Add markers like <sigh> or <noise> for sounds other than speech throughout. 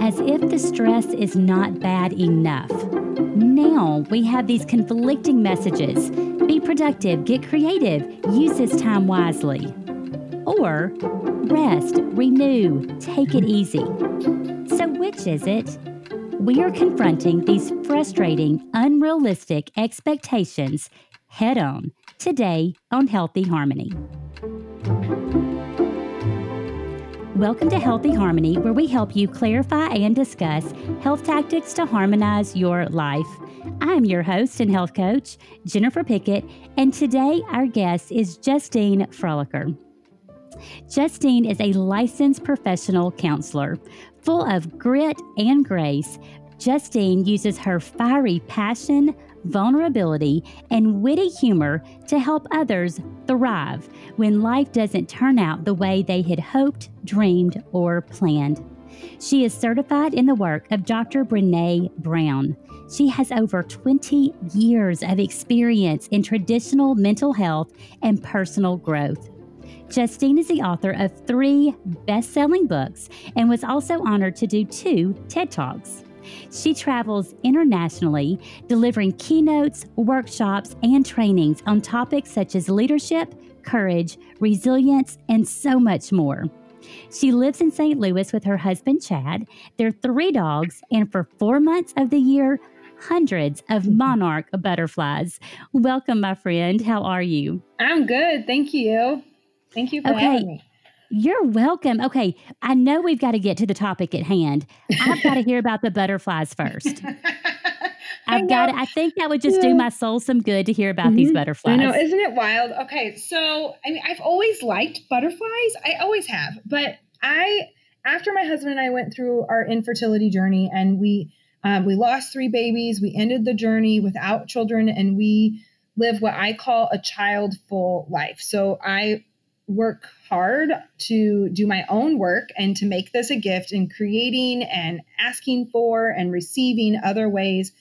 as if the stress is not bad enough. Now we have these conflicting messages be productive, get creative, use this time wisely. Or rest, renew, take it easy. So, which is it? We are confronting these frustrating, unrealistic expectations head on today on Healthy Harmony. Welcome to Healthy Harmony, where we help you clarify and discuss health tactics to harmonize your life. I'm your host and health coach, Jennifer Pickett, and today our guest is Justine Froelker. Justine is a licensed professional counselor. Full of grit and grace, Justine uses her fiery passion, vulnerability, and witty humor to help others thrive when life doesn't turn out the way they had hoped, dreamed, or planned. She is certified in the work of Dr. Brene Brown. She has over 20 years of experience in traditional mental health and personal growth. Justine is the author of three best selling books and was also honored to do two TED Talks. She travels internationally, delivering keynotes, workshops, and trainings on topics such as leadership, courage, resilience, and so much more. She lives in St. Louis with her husband, Chad, their three dogs, and for four months of the year, hundreds of <laughs> monarch butterflies. Welcome, my friend. How are you? I'm good. Thank you. Thank you for okay. having me. You're welcome. Okay, I know we've got to get to the topic at hand. I've got to hear about the butterflies first. <laughs> I've got it. I think that would just yeah. do my soul some good to hear about mm-hmm. these butterflies. I know, isn't it wild? Okay, so I mean, I've always liked butterflies. I always have, but I, after my husband and I went through our infertility journey, and we, um, we lost three babies. We ended the journey without children, and we live what I call a child full life. So I work hard to do my own work and to make this a gift in creating and asking for and receiving other ways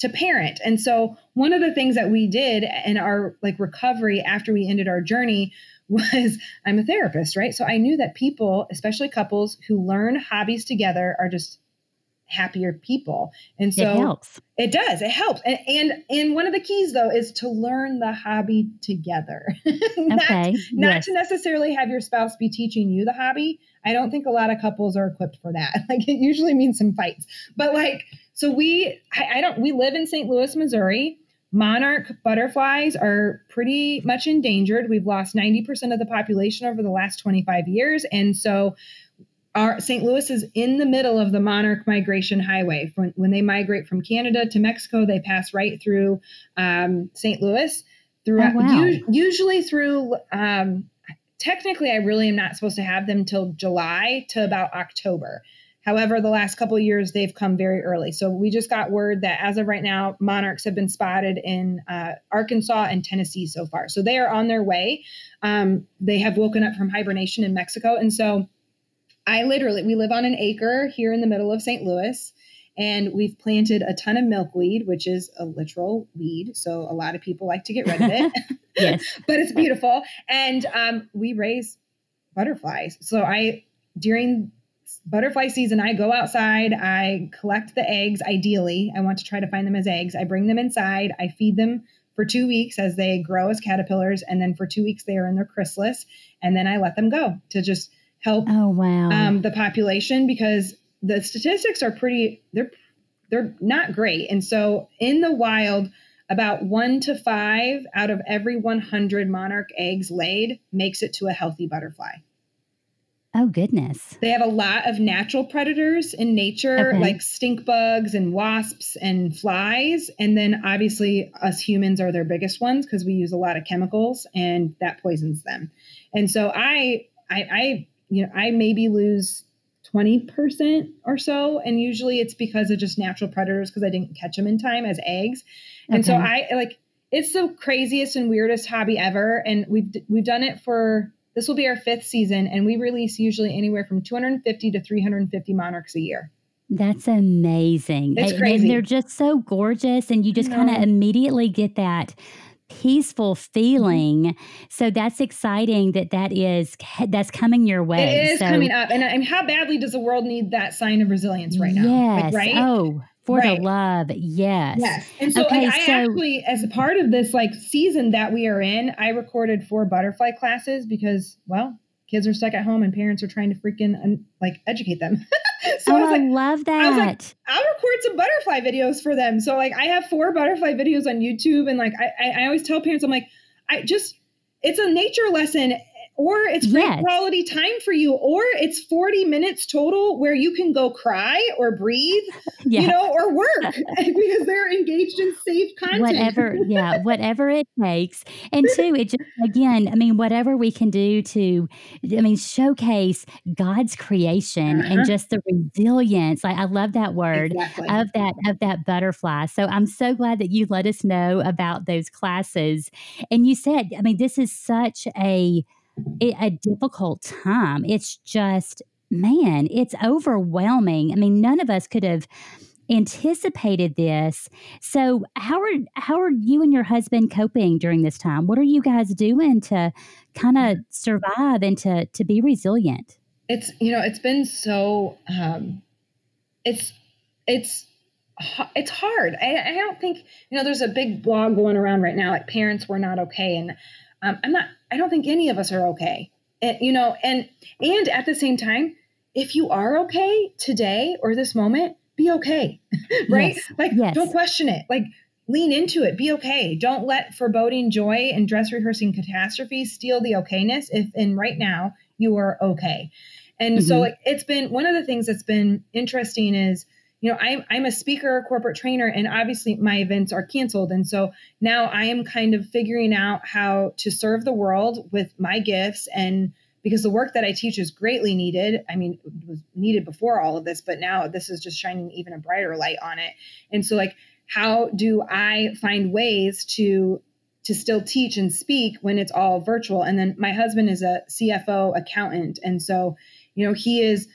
to parent. And so one of the things that we did in our like recovery after we ended our journey <laughs> was I'm a therapist, right? So I knew that people, especially couples who learn hobbies together are just happier people. And so it helps. It does. It helps. And and, and one of the keys though is to learn the hobby together. <laughs> not, okay. Not yes. to necessarily have your spouse be teaching you the hobby. I don't think a lot of couples are equipped for that. <laughs> Like it usually means some fights. But like so we I, I don't we live in St. Louis, Missouri. Monarch butterflies are pretty much endangered. We've lost 90% of the population over the last 25 years. And so our St. Louis is in the middle of the monarch migration highway. When, when they migrate from Canada to Mexico, they pass right through um, St. Louis. Through oh, wow. u- usually through. Um, technically, I really am not supposed to have them till July to about October. However, the last couple of years they've come very early. So we just got word that as of right now, monarchs have been spotted in uh, Arkansas and Tennessee so far. So they are on their way. Um, they have woken up from hibernation in Mexico, and so I literally, we live on an acre here in the middle of St. Louis, and we've planted a ton of milkweed, which is a literal weed. So a lot of people like to get rid of it. <laughs> yes. <laughs> but it's beautiful. And um, we raise butterflies. So I, during butterfly season, I go outside, I collect the eggs. Ideally, I want to try to find them as eggs. I bring them inside, I feed them for two weeks as they grow as caterpillars. And then for two weeks, they are in their chrysalis. And then I let them go to just help oh, wow. um, the population because the statistics are pretty they're they're not great. And so in the wild about one to five out of every 100 monarch eggs laid makes it to a healthy butterfly. Oh goodness. They have a lot of natural predators in nature okay. like stink bugs and wasps and flies. And then obviously us humans are their biggest ones because we use a lot of chemicals and that poisons them. And so i I, I you know, I maybe lose 20% or so. And usually it's because of just natural predators because I didn't catch them in time as eggs. And okay. so I like, it's the craziest and weirdest hobby ever. And we've, we've done it for, this will be our fifth season. And we release usually anywhere from 250 to 350 monarchs a year. That's amazing. It's crazy. And they're just so gorgeous. And you just kind of immediately get that peaceful mm-hmm. feeling. So that's exciting that that is that's coming your way. It is so, coming up, and, uh, and how badly does the world need that sign of resilience right now? Yes. Like, right. Oh, for Right. the love. Yes. Yes. And so Okay, like, I so- actually, as a part of this like season that we are in, I recorded four butterfly classes because, well, kids are stuck at home and parents are trying to freaking like educate them. <laughs> so oh, I was I love that. I like, I'll record some butterfly videos for them. So like I have four butterfly videos on YouTube and like I, I always tell parents, I'm like, I just it's a nature lesson or it's great Yes. quality time for you, or it's 40 minutes total where you can go cry or breathe, <laughs> yeah. you know, or work <laughs> <laughs> because they're engaged in safe content. whatever yeah whatever it takes and two it just again i mean whatever we can do to i mean showcase god's creation Uh-huh. and just the resilience like i love that word Exactly. of that of that butterfly so i'm so glad that you let us know about those classes and you said i mean this is such a a difficult time. It's just man it's overwhelming. I mean none of us could have anticipated this. So how are how are you and your husband coping during this time? What are you guys doing to kind of survive and to to be resilient? It's you know it's been so um it's it's it's hard. I, I don't think you know there's a big blog going around right now. Like parents were not okay and um, i'm not i don't think any of us are okay. And you know and and at the same time if you are okay today or this moment be okay <laughs> right? Yes, like yes. don't question it. Like lean into it. Be okay. Don't let foreboding joy and dress rehearsing catastrophes steal the okayness if in right now you are okay. And so Mhm. like it's been one of the things that's been interesting is you know I'm I'm a speaker, corporate trainer, and obviously my events are canceled. And so now I am kind of figuring out how to serve the world with my gifts and because the work that I teach is greatly needed. I mean, it was needed before all of this, but now this is just shining even a brighter light on it. And so like how do I find ways to to still teach and speak when it's all virtual? And then my husband is a CFO accountant and so you know he is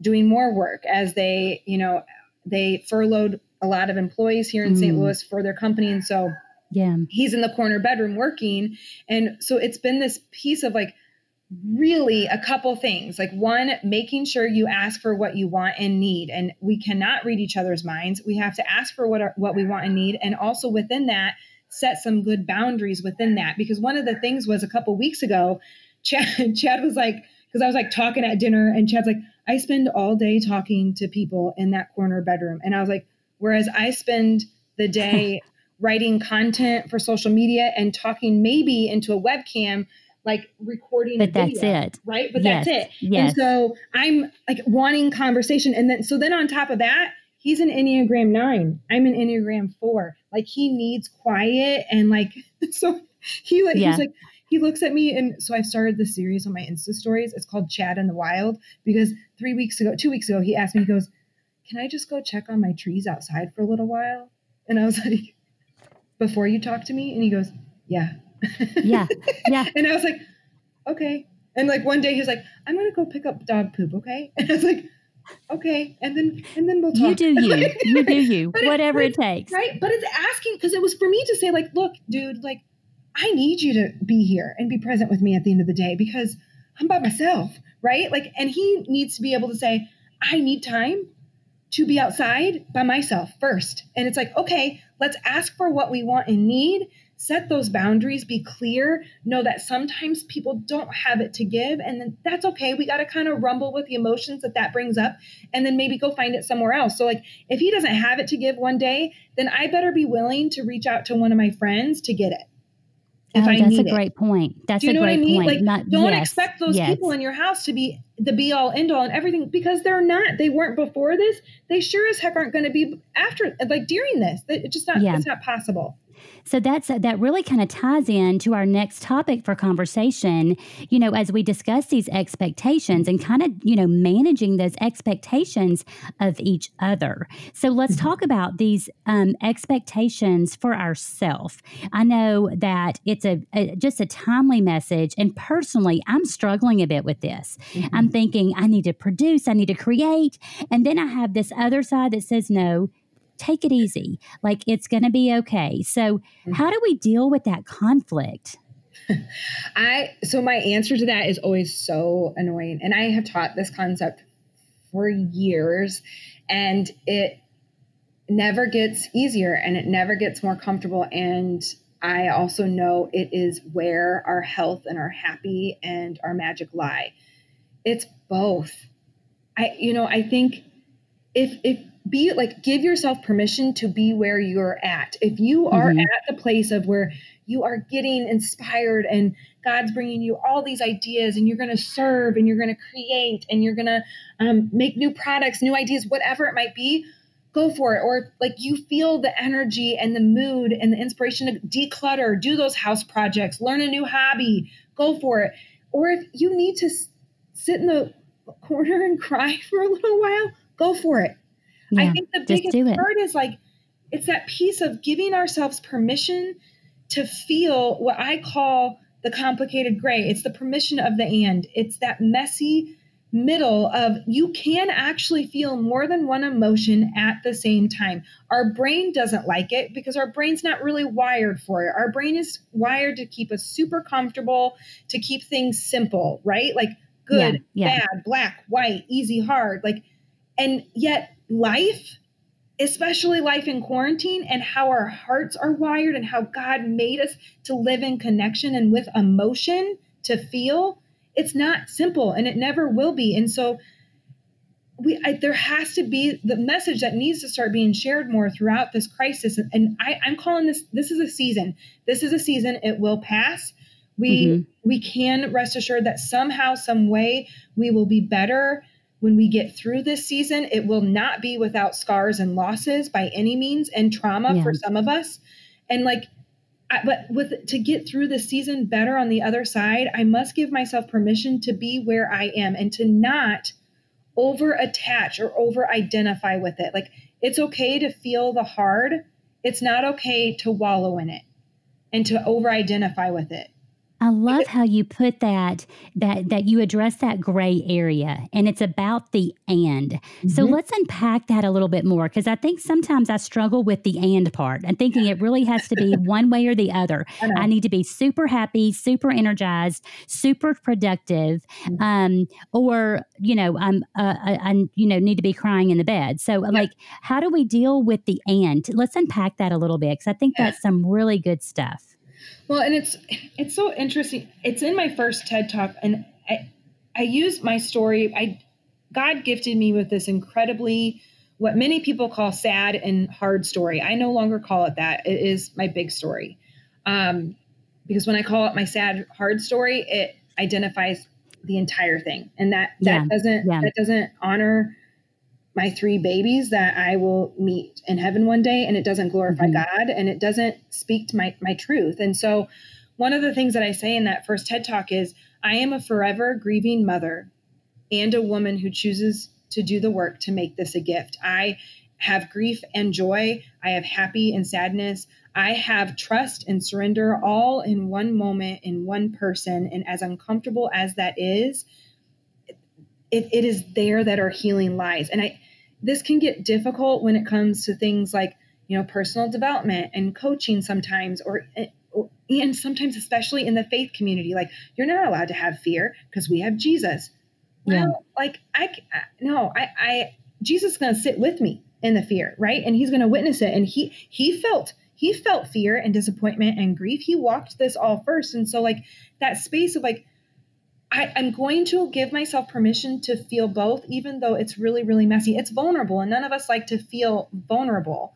doing more work as they you know they furloughed a lot of employees here in St. Mm. Louis for their company and so yeah he's in the corner bedroom working and so it's been this piece of like really a couple things like one making sure you ask for what you want and need and we cannot read each other's minds we have to ask for what our, what we want and need and also within that set some good boundaries within that because one of the things was a couple weeks ago chad, <laughs> chad was like because i was like talking at dinner and chad's like i spend all day talking to people in that corner bedroom and i was like whereas i spend the day <laughs> writing content for social media and talking maybe into a webcam like recording a but that's video, it right but yes that's it yes and so I'm like wanting conversation. And then, so then on top of that, he's an Enneagram nine. I'm an Enneagram four. Like he needs quiet. And like, <laughs> so he, like, Yeah. he's like, he looks at me. And so I've started this series on my Insta stories. It's called Chad in the Wild because three weeks ago, two weeks ago, he asked me, he goes, can I just go check on my trees outside for a little while? And I was <laughs> like, before you talk to me? And he goes, yeah. yeah yeah <laughs> And I was like, okay. And like one day he's like, I'm gonna go pick up dog poop, okay? <laughs> And I was like, okay. And then and then we'll talk. you do you you do you But it- whatever it takes right? But it's asking because it was for me to say, like, look, dude, like, I need you to be here and be present with me at the end of the day because I'm by myself, right? Like, and he needs to be able to say, I need time to be outside by myself first. And it's like, okay, let's ask for what we want and need, set those boundaries, be clear, know that sometimes people don't have it to give. And then that's okay. We got to kind of rumble with the emotions that that brings up and then maybe go find it somewhere else. So, like, if he doesn't have it to give one day, then I better be willing to reach out to one of my friends to get it. If oh, I that's a it. great point that's Do you a know what great I mean? point Like, Not, don't yes, expect those yes. people in your house to be the be all end all and everything because they're not. They weren't before this. They sure as heck aren't going to be after, like during this. It's just not. Yeah. It's not possible. So that's that really kind of ties in to our next topic for conversation. You know, as we discuss these expectations and kind of you know managing those expectations of each other. So let's talk about these um, expectations for ourselves. I know that it's a, a just a timely message, and personally, I'm struggling a bit with this. I'm thinking I need to produce, I need to create, and then I have this other side that says no take it easy. Like it's going to be okay. So, mm-hmm. how do we deal with that conflict? <laughs> I so my answer to that is always so annoying. And I have taught this concept for years and it never gets easier and it never gets more comfortable and I also know it is where our health and our happy and our magic lie. It's both. I you know, I think if if be like give yourself permission to be where you're at. If you are mm-hmm. at the place of where you are getting inspired and God's bringing you all these ideas and you're going to serve and you're going to create and you're going to um, make new products, new ideas, whatever it might be, go for it. Or like you feel the energy and the mood and the inspiration to declutter, do those house projects, learn a new hobby, go for it. Or if you need to sit in the corner and <laughs> cry for a little while, go for it. Yeah, I think the biggest part is like, it's that piece of giving ourselves permission to feel what I call the complicated gray. It's the permission of the and. It's that messy middle of you can actually feel more than one emotion at the same time. Our brain doesn't like it because our brain's not really wired for it. Our brain is wired to keep us super comfortable, to keep things simple, right? Like good, yeah, yeah. bad, black, white, easy, hard. Like, and yet life especially life in quarantine and how our hearts are wired and how God made us to live in connection and with emotion to feel, it's not simple and it never will be. And so we I, there has to be the message that needs to start being shared more throughout this crisis. And I, I'm calling this this is a season. This is a season. It will pass. We mm-hmm. we can rest assured that somehow, some way, we will be better when we get through this season, it will not be without scars and losses by any means and trauma yeah. for some of us. And like, I, but with to get through the season better on the other side, I must give myself permission to be where I am and to not over attach or over identify with it. Like, it's okay to feel the hard, it's not okay to wallow in it and to over identify with it. I love how you put that that that you address that gray area and it's about the and. Mm-hmm. So let's unpack that a little bit more because I think sometimes I struggle with the and part and thinking it really has to be <laughs> one way or the other. I, I, need to be super happy, super energized, super productive, mm-hmm. um, or you know, I'm uh, I, I, you know need to be crying in the bed. So like, how do we deal with the and? Let's unpack that a little bit because I think that's some really good stuff. Well, and it's it's so interesting. It's in my first TED talk, and I I use my story. I God gifted me with this incredibly what many people call sad and hard story. I no longer call it that. It is my big story. Um, because when I call it my sad hard story, it identifies the entire thing, and that that yeah. doesn't yeah. that doesn't honor my three babies that I will meet in heaven one day and it doesn't glorify mm-hmm. God and it doesn't speak to my my truth. And so one of the things that I say in that first TED talk is I am a forever grieving mother and a woman who chooses to do the work to make this a gift. I have grief and joy, I have happy and sadness. I have trust and surrender all in one moment in one person and as uncomfortable as that is, it, it is there that our healing lies. And I this can get difficult when it comes to things like you know personal development and coaching sometimes or, eh, or and sometimes especially in the faith community like you're not allowed to have fear because we have jesus. Well yeah. like i no i i jesus is going to sit with me in the fear right? And he's going to witness it. And he he felt he felt fear and disappointment and grief. He walked this all first. And so like that space of like I, am going to give myself permission to feel both, even though it's really, really messy. It's vulnerable, and none of us like to feel vulnerable.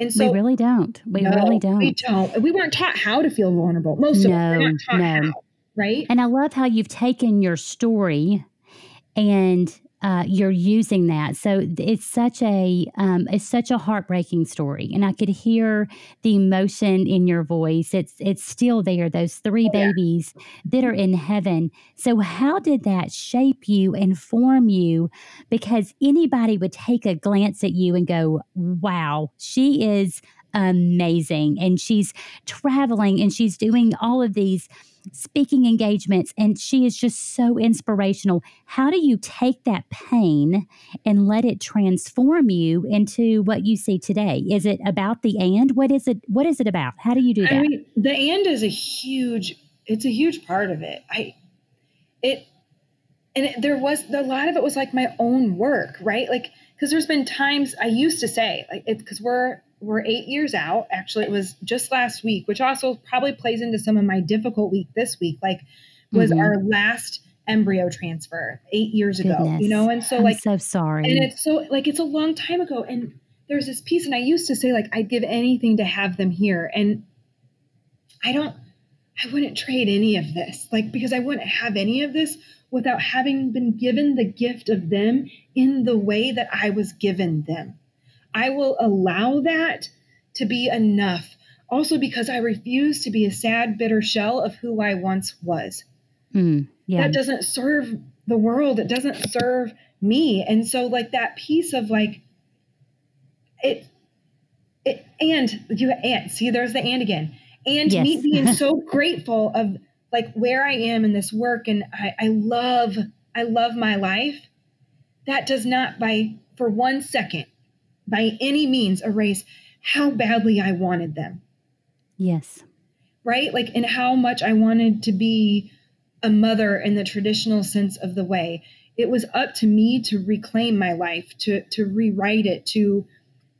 And so we really don't. We no, really don't. We don't. We weren't taught how to feel vulnerable. Most no, of us no. How, right? And I love how you've taken your story and uh, you're using that. So it's such a um, it's such a heartbreaking story, and I could hear the emotion in your voice. It's it's still there. Those three oh, babies that are in heaven. So how did that shape you and form you? Because anybody would take a glance at you and go, "Wow, she is." Amazing. And she's traveling and she's doing all of these speaking engagements and she is just so inspirational. How do you take that pain and let it transform you into what you see today? Is it about the and? What is it what is it about? How do you do that? I mean, the and is a huge it's a huge part of it. I it and it, there was a lot of it was like my own work, right? Like because there's been times I used to say like it because we're we're eight years out. Actually, it was just last week, which also probably plays into some of my difficult week this week. Like was mm-hmm. our last embryo transfer eight years Goodness. ago, you know? And so like, I'm like so sorry. And it's so like it's a long time ago. And there's this piece, and I used to say like I'd give anything to have them here. And I don't I wouldn't trade any of this, like because I wouldn't have any of this without having been given the gift of them in the way that I was given them. I will allow that to be enough. Also, because I refuse to be a sad, bitter shell of who I once was. Mm, yeah. That doesn't serve the world, it doesn't serve me. And so, like, that piece of like, it, it and you, and see, there's the and again. And yes. me being <laughs> so grateful of like where I am in this work and I, I love, I love my life. That does not by for one second by any means erase how badly I wanted them. Yes. Right? Like, and how much I wanted to be a mother in the traditional sense of the way. It was up to me to reclaim my life, to to rewrite it, to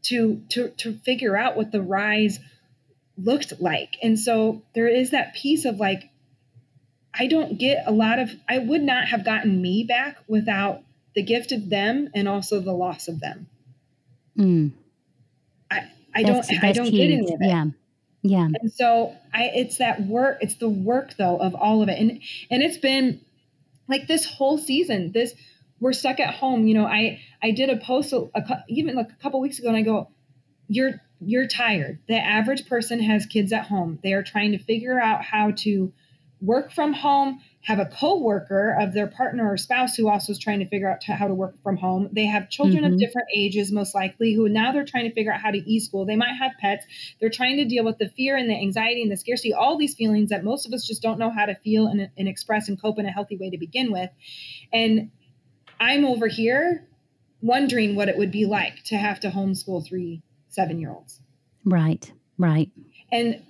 to to to figure out what the rise looked like. And so there is that piece of like I don't get a lot of I would not have gotten me back without the gift of them and also the loss of them. Mm. I, I don't I don't huge. get any of it. Yeah. Yeah. And so I it's that work, it's the work though of all of it. And and it's been like this whole season, this we're stuck at home. You know, I I did a post a, a, even like a couple weeks ago and I go, you're you're tired. The average person has kids at home. They are trying to figure out how to work from home, have a co-worker of their partner or spouse who also is trying to figure out how to work from home. They have children mm-hmm. of different ages, most likely, who now they're trying to figure out how to e-school. They might have pets. They're trying to deal with the fear and the anxiety and the scarcity, all these feelings that most of us just don't know how to feel and, and express and cope in a healthy way to begin with. And I'm over here wondering what it would be like to have to homeschool three seven-year-olds. Right, right. And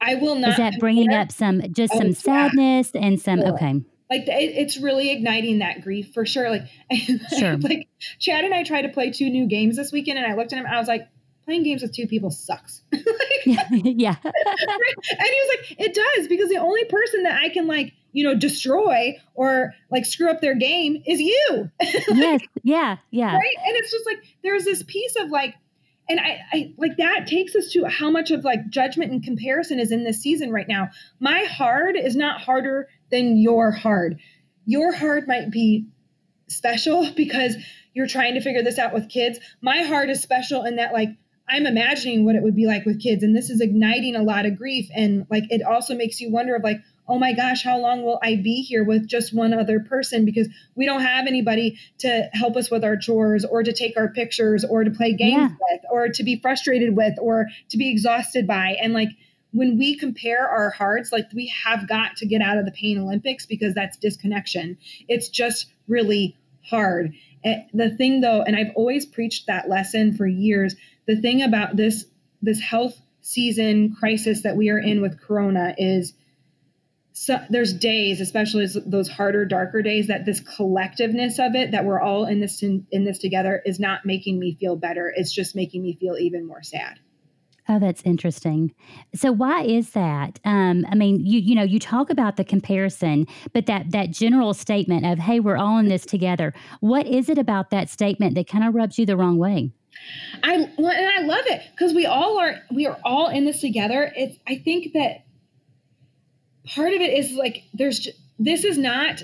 I will not. Is that bringing up some just oh, some sadness yeah. and some okay? Like it, it's really igniting that grief for sure. Like, <laughs> sure. like Chad and I tried to play two new games this weekend, and I looked at him. And I was like, playing games with two people sucks. <laughs> like, <laughs> yeah. and he was like, it does because the only person that I can like, you know, destroy or like screw up their game is you. like, yes. Yeah. Yeah. Right. And it's just like there's this piece of like and I, I like that takes us to how much of like judgment and comparison is in this season right now. My hard is not harder than your hard. Your hard might be special <laughs> because you're trying to figure this out with kids. My heart is special in that like I'm imagining what it would be like with kids and this is igniting a lot of grief and like it also makes you wonder of like oh my gosh, how long will I be here with just one other person? Because we don't have anybody to help us with our chores or to take our pictures or to play games yeah. with or to be frustrated with or to be exhausted by. And like when we compare our hearts, like we have got to get out of the pain Olympics because that's disconnection. It's just really hard. And the thing though, and I've always preached that lesson for years, the thing about this this health season crisis that we are in with corona is so there's days, especially those harder, darker days, that this collectiveness of it, that we're all in this in, in this together, is not making me feel better. It's just making me feel even more sad. Oh, that's interesting. So why is that? Um, I mean, you you know, you talk about the comparison, but that that general statement of "Hey, we're all in this together." What is it about that statement that kind of rubs you the wrong way? I well, and I love it because we all are we are all in this together. It's I think that part of it is like there's this is not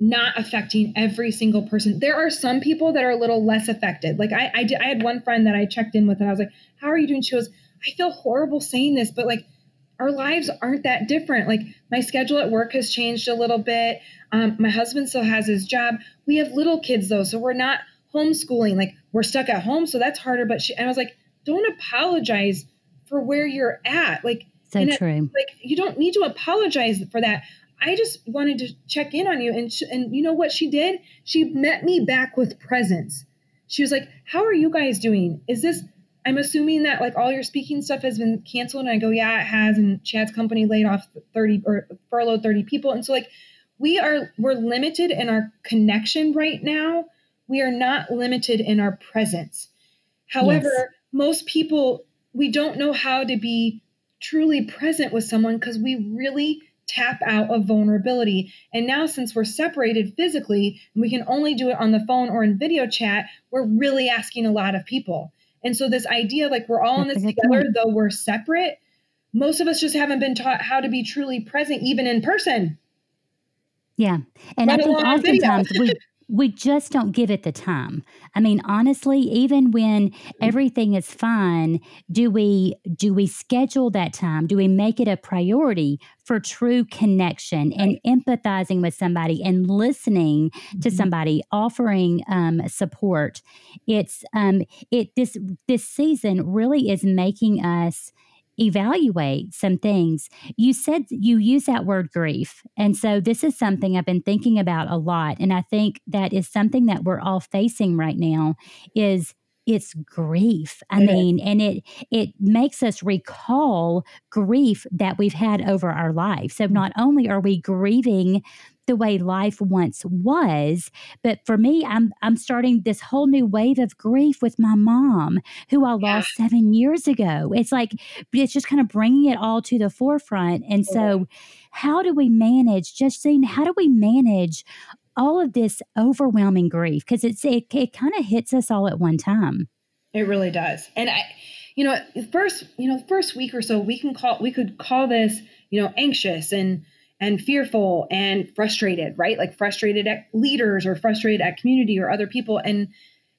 not affecting every single person. There are some people that are a little less affected. Like I, I, did, I had one friend that I checked in with, and I was like, "How are you doing?" She goes, "I feel horrible saying this, but like our lives aren't that different. Like my schedule at work has changed a little bit. Um, my husband still has his job. We have little kids though, so we're not homeschooling. Like we're stuck at home, so that's harder. But she, and I was like, don't apologize for where you're at. Like, so true. like you don't need to apologize for that. I just wanted to check in on you. And, sh- and you know what she did? She met me back with presence. She was like, How are you guys doing? Is this, I'm assuming that like all your speaking stuff has been canceled. And I go, Yeah, it has. And Chad's company laid off 30 or furloughed 30 people. And so, like, we are, we're limited in our connection right now. We are not limited in our presence. However, yes. most people, we don't know how to be truly present with someone because we really tap out of vulnerability. And now, since we're separated physically and we can only do it on the phone or in video chat, we're really asking a lot of people. And so, this idea like we're all in this together, though we're separate, most of us just haven't been taught how to be truly present, even in person. Yeah. And I think oftentimes we <laughs> we just don't give it the time. I mean, honestly, even when everything is fine, do we do we schedule that time? Do we make it a priority for true connection and empathizing with somebody and listening mm-hmm. to somebody, offering um, support? It's um, it this this season really is making us evaluate some things. You said you use that word grief. And so this is something I've been thinking about a lot. And I think that is something that we're all facing right now is it's grief. I mean, and it it makes us recall grief that we've had over our life. So not only are we grieving the way life once was. But for me, I'm I'm starting this whole new wave of grief with my mom, who I yeah. lost seven years ago. It's like it's just kind of bringing it all to the forefront. And so, mm-hmm. how do we manage? Just seeing how do we manage all of this overwhelming grief because it's it, it kind of hits us all at one time. It really does, and I you know first you know first week or so we can call we could call this you know anxious and and fearful and frustrated, right? Like frustrated at leaders or frustrated at community or other people. And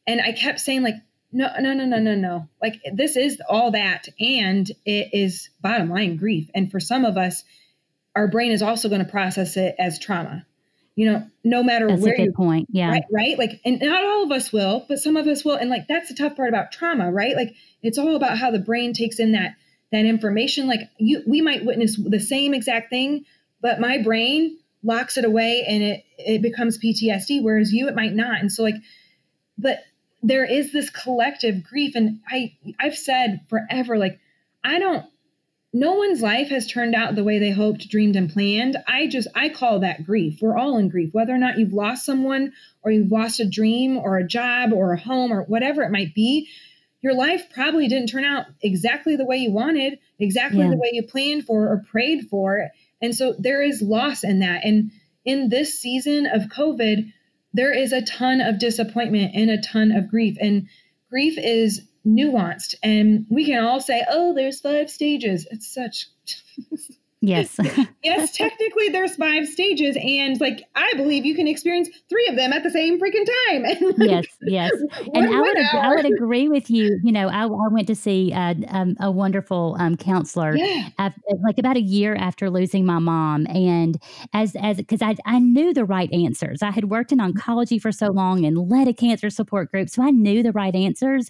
and I kept saying like, no, no, no, no, no, no. Like this is all that, and it is bottom line grief. And for some of us, our brain is also going to process it as trauma. You know, no matter that's where a good you point. Yeah. Right, right. Like, and not all of us will, but some of us will. And like that's the tough part about trauma, right? Like it's all about how the brain takes in that that information. Like you we might witness the same exact thing, but my brain locks it away and it it becomes PTSD whereas you it might not and so like but there is this collective grief and I I've said forever like I don't no one's life has turned out the way they hoped, dreamed, and planned. I just, I call that grief. We're all in grief, whether or not you've lost someone or you've lost a dream or a job or a home or whatever it might be. Your life probably didn't turn out exactly the way you wanted, exactly yeah. the way you planned for or prayed for. And so there is loss in that. And in this season of COVID, there is a ton of disappointment and a ton of grief. And grief is nuanced. And we can all say, oh, there's five stages. It's such <laughs> Yes. <laughs> yes, technically there's five stages and like I believe you can experience three of them at the same freaking time. <laughs> yes, yes. <laughs> And I would I would agree with you. You know, I, I went to see uh, um, a wonderful um, counselor yeah. after, like about a year after losing my mom and as as because I I knew the right answers. I had worked in oncology for so long and led a cancer support group, so I knew the right answers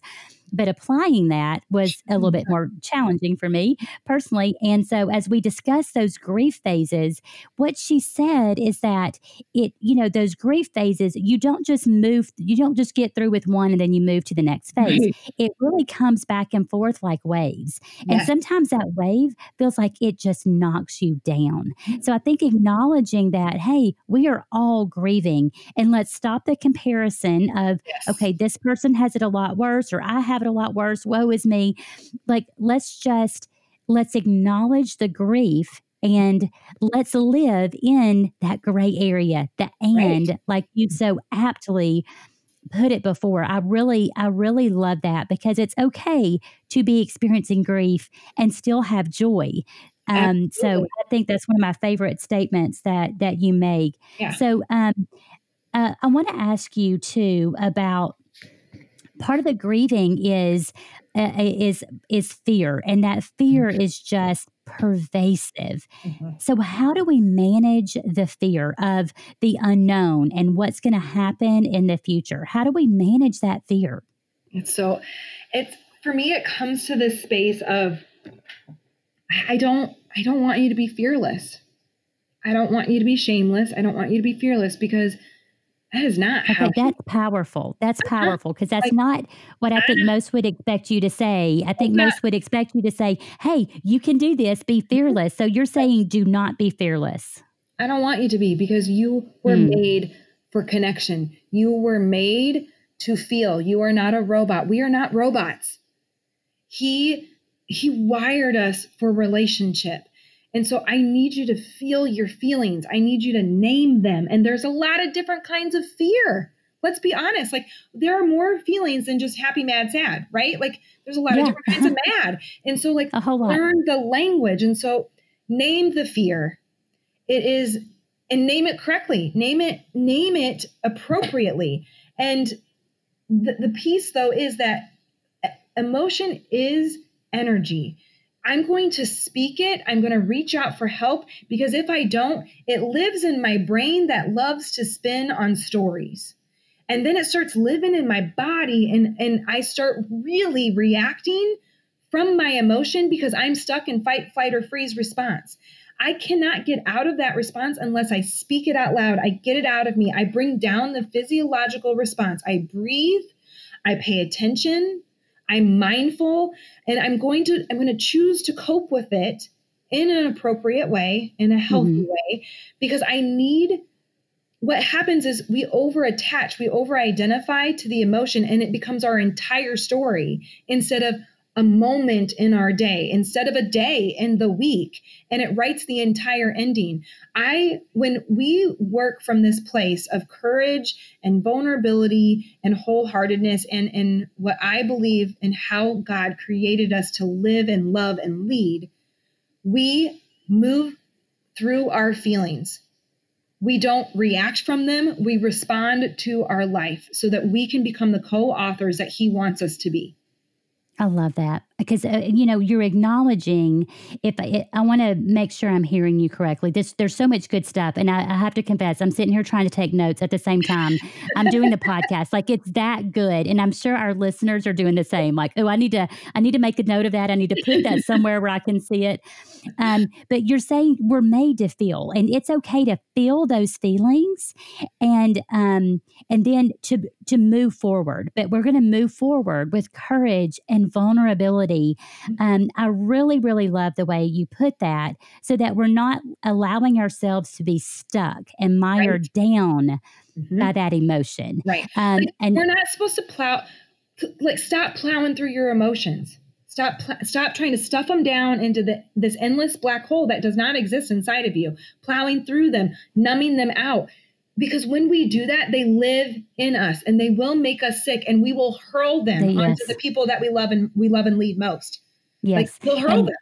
but applying that was a little bit more challenging for me personally. And so, as we discussed those grief phases, what she said is that it, you know, those grief phases, you don't just move, you don't just get through with one and then you move to the next phase. Right. It really comes back and forth like waves. And sometimes that wave feels like it just knocks you down. Mm. So, I think acknowledging that, hey, we are all grieving and let's stop the comparison of, yes. okay, this person has it a lot worse or I have have it a lot worse. Woe is me. Like, let's just let's acknowledge the grief and let's live in that gray area, the and, right. like you so aptly put it before. I really, I really love that because it's okay to be experiencing grief and still have joy. Um, so I think that's one of my favorite statements that that you make. Yeah. So um, uh, I want to ask you too about part of the grieving is uh, is is fear and that fear mm-hmm. is just pervasive mm-hmm. so how do we manage the fear of the unknown and what's going to happen in the future how do we manage that fear so it's for me, it comes to this space of I don't I don't want you to be fearless. I don't want you to be shameless. I don't want you to be fearless because that is not okay, how that's powerful. That's powerful because that's like, not what I think most would expect you to say. I think most would expect you to say, "Hey, you can do this. Be mm-hmm. fearless." So you're saying, "Do not be fearless." I don't want you to be because you were hmm. made for connection. You were made to feel. You are not a robot. We are not robots. He he wired us for relationship. And so I need you to feel your feelings. I need you to name them. And there's a lot of different kinds of fear. Let's be honest. Like there are more feelings than just happy, mad, sad, right? Like there's a lot yeah. of different kinds of <laughs> mad. And so like a whole lot. learn the language. And so name the fear. It is and name it correctly. Name it, name it appropriately. And the, the piece though is that emotion is energy. I'm going to speak it. I'm going to reach out for help because if I don't, it lives in my brain that loves to spin on stories. And then it starts living in my body and, and I start really reacting from my emotion because I'm stuck in fight, flight, or freeze response. I cannot get out of that response unless I speak it out loud. I get it out of me. I bring down the physiological response. I breathe. I pay attention. I'm mindful and I'm going to I'm going to choose to cope with it in an appropriate way, in a healthy mm-hmm. way because I need what happens is we over attach, we over identify to the emotion and it becomes our entire story instead of a moment in our day instead of a day in the week and it writes the entire ending. I when we work from this place of courage and vulnerability and wholeheartedness and and what i believe in how god created us to live and love and lead we move through our feelings. We don't react from them we respond to our life so that we can become the co-authors that he wants us to be I love that because uh, you know you're acknowledging. If I, I want to make sure I'm hearing you correctly, this there's so much good stuff, and I, I, have to confess, I'm sitting here trying to take notes at the same time I'm doing the podcast. Like it's that good, and I'm sure our listeners are doing the same. Like, oh, I need to I need to make a note of that. I need to put that somewhere where I can see it. Um, but you're saying we're made to feel, and it's okay to feel those feelings, and um, and then to to move forward. But we're going to move forward with courage and vulnerability. Mm-hmm. Um, I really, really love the way you put that, so that we're not allowing ourselves to be stuck and mired right. down mm-hmm. by that emotion. Right. Um, and we're not supposed to plow. Like, stop plowing through your emotions Stop stop trying to stuff them down into the, this endless black hole that does not exist inside of you, plowing through them, numbing them out. Because when we do that, they live in us and they will make us sick and we will hurl them yes. onto the people that we love and we love and lead most. Yes. Like we'll hurl and, them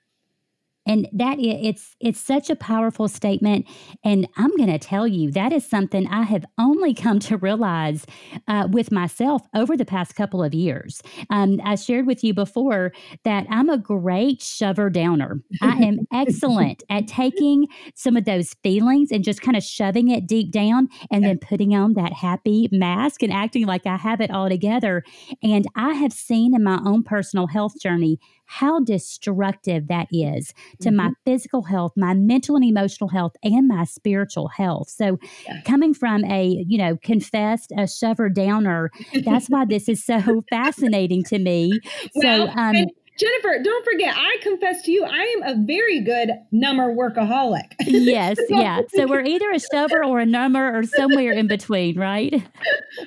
and that it's it's such a powerful statement. And i'm going to tell you that is something i have only come to realize uh, with myself over the past couple of years. Um, i shared with you before that i'm a great shover downer. I am <laughs> excellent at taking some of those feelings and just kind of shoving it deep down and then putting on that happy mask and acting like i have it all together. And i have seen in my own personal health journey how destructive that is to mm-hmm. my physical health, my mental and emotional health, and my spiritual health. So, yeah. coming from a, you know, confessed a shover downer, that's why this is so <laughs> fascinating to me. Well, so, um, Jennifer, don't forget, I confess to you, I am a very good number workaholic. <laughs> Yes, so, yeah. So we're either a shover or a number or somewhere in between, right? <laughs>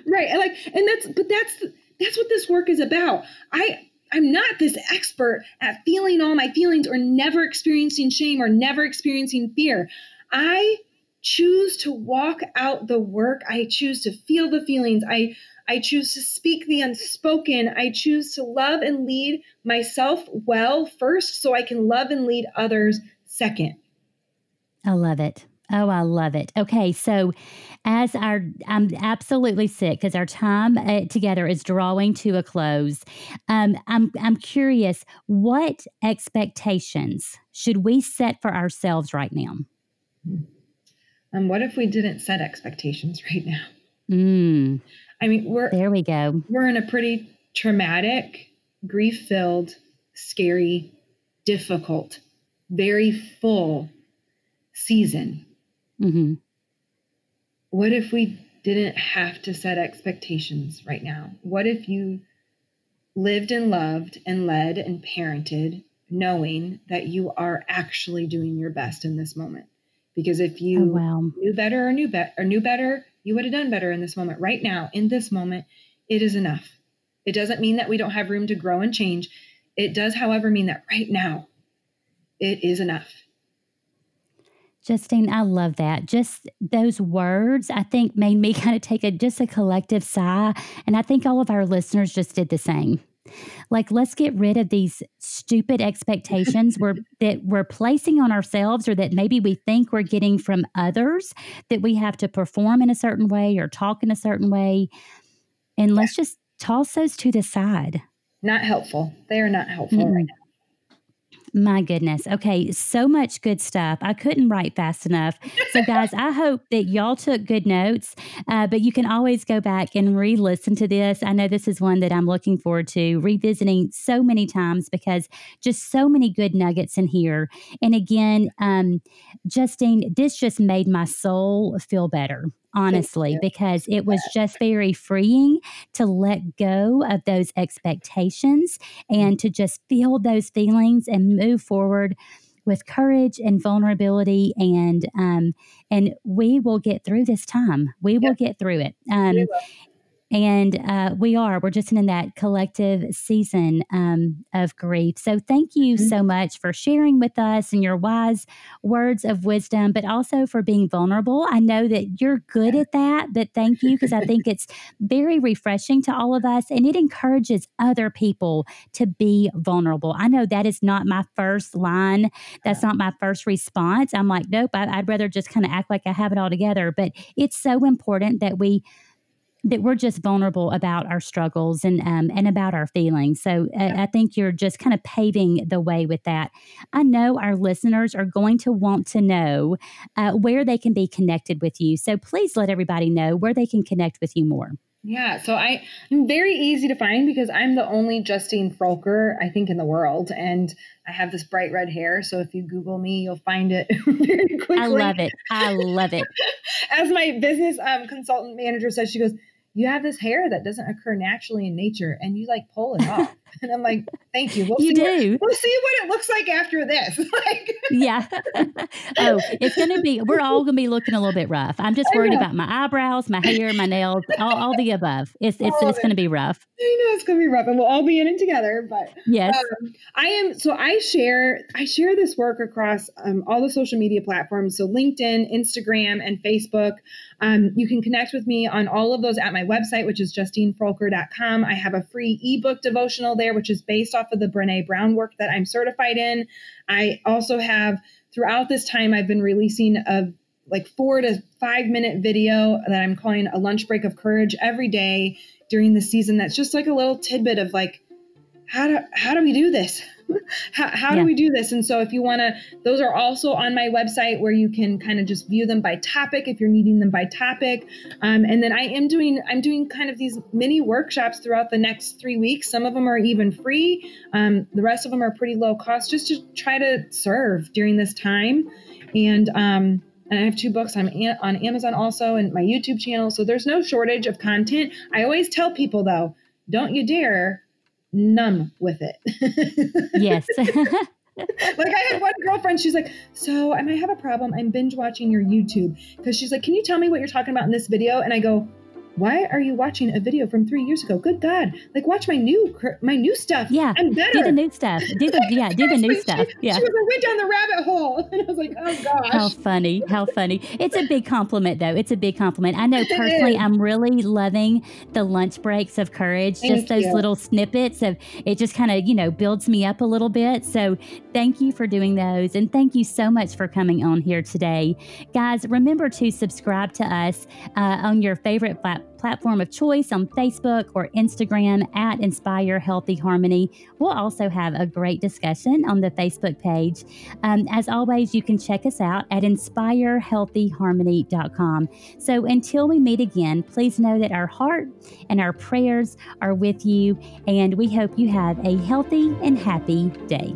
Right. Like, and that's, but that's, that's what this work is about. I, I'm not this expert at feeling all my feelings or never experiencing shame or never experiencing fear. I choose to walk out the work. I choose to feel the feelings. I I choose to speak the unspoken. I choose to love and lead myself well first so I can love and lead others second. I love it. Oh, I love it. Okay, so as our, I'm absolutely sick because our time uh, together is drawing to a close. Um, I'm, I'm curious, what expectations should we set for ourselves right now? And um, what if we didn't set expectations <laughs> right now? Mm. I mean, we're there. We go. We're in a pretty traumatic grief filled, scary, difficult, very full season. Mm-hmm. What if we didn't have to set expectations right now? What if you lived and loved and led and parented knowing that you are actually doing your best in this moment? Because if you oh, wow. knew better or knew better or knew better, you would have done better in this moment. Right now, in this moment, it is enough. It doesn't mean that we don't have room to grow and change. It does, however, mean that right now, it is enough. Justine, I love that. Just those words, I think, made me <laughs> kind of take a just a collective sigh. And I think all of our listeners just did the same. Like, let's get rid of these stupid expectations we're, <laughs> that we're placing on ourselves or that maybe we think we're getting from others that we have to perform in a certain way or talk in a certain way. And let's just toss those to the side. Not helpful. They are not helpful mm-hmm. right now. My goodness. Okay, so much good stuff. I couldn't write fast enough. So, guys, I hope that y'all took good notes, uh, but you can always go back and re listen to this. I know this is one that I'm looking forward to revisiting so many times because just so many good nuggets in here. And again, um, Justine, this just made my soul feel better honestly, because it was just very freeing to let go of those expectations and to just feel those feelings and move forward with courage and vulnerability and um, and we will get through this time. We will get through it. Um, and uh, we are. We're just in that collective season um, of grief. So thank you mm-hmm. so much for sharing with us and your wise words of wisdom, but also for being vulnerable. I know that you're good at that, but thank you because I think it's very refreshing to all of us and it encourages other people to be vulnerable. I know that is not my first line, that's not my first response. I'm like, nope, I, I'd rather just kind of act like I have it all together. But it's so important that we that we're just vulnerable about our struggles and um, and about our feelings. So uh, I think you're just kind of paving the way with that. I know our listeners are going to want to know uh, where they can be connected with you. So please let everybody know where they can connect with you more. Yeah, so I, I'm very easy to find because I'm the only Justine Froelker, I think, in the world. And I have this bright red hair. So if you Google me, you'll find it <laughs> very quickly. I love it. I love it. <laughs> As my business um, consultant manager says, she goes, you have this hair that doesn't occur naturally in nature and you like pull it off. <laughs> And I'm like, thank you. We'll you do. What, we'll see what it looks like after this. <laughs> like, yeah. <laughs> oh, it's going to be, we're all going to be looking a little bit rough. I'm just worried about my eyebrows, my hair, my nails, all, all the above. It's, it's, it's going to be rough. I know it's going to be rough and we'll all be in it together. But yes, um, I am. So I share, I share this work across um, all the social media platforms. So LinkedIn, Instagram, and Facebook. Um, you can connect with me on all of those at my website, which is justinefroelker.com. I have a free ebook devotional there, which is based off of the Brene Brown work that I'm certified in. I also have, throughout this time, I've been releasing a like four to five minute video that I'm calling a lunch break of courage every day during the season. That's just like a little tidbit of like, how do how do we do this? <laughs> how, how yeah. do we do this? And so if you want to, those are also on my website where you can kind of just view them by topic if you're needing them by topic. Um, and then I am doing, I'm doing kind of these mini workshops throughout the next three weeks. Some of them are even free. Um, the rest of them are pretty low cost just to try to serve during this time. And, um, and I have two books. I'm on Amazon also and my YouTube channel. So there's no shortage of content. I always tell people though, don't you dare numb with it. <laughs> yes. <laughs> like I had one girlfriend, she's like, "So I might have a problem. I'm binge watching your YouTube because she's like, can you tell me what you're talking about in this video?" And I go, why are you watching a video from three years ago? Good God! Like watch my new my new stuff. Yeah, I'm better. Do the new stuff. Do the <laughs> yeah. Do the new stuff. Yeah. She was like, went down the rabbit hole, <laughs> and I was like, oh gosh. How funny! How funny! It's a big compliment, though. It's a big compliment. I know personally, I'm really loving the lunch breaks of courage. Thank just those you. little snippets of it. Just kind of you know builds me up a little bit. So thank you for doing those, and thank you so much for coming on here today, guys. Remember to subscribe to us uh, on your favorite platform platform of choice on Facebook or Instagram at Inspire Healthy Harmony. We'll also have a great discussion on the Facebook page. Um, as always, you can check us out at inspirehealthyharmony.com. So until we meet again, please know that our heart and our prayers are with you, and we hope you have a healthy and happy day.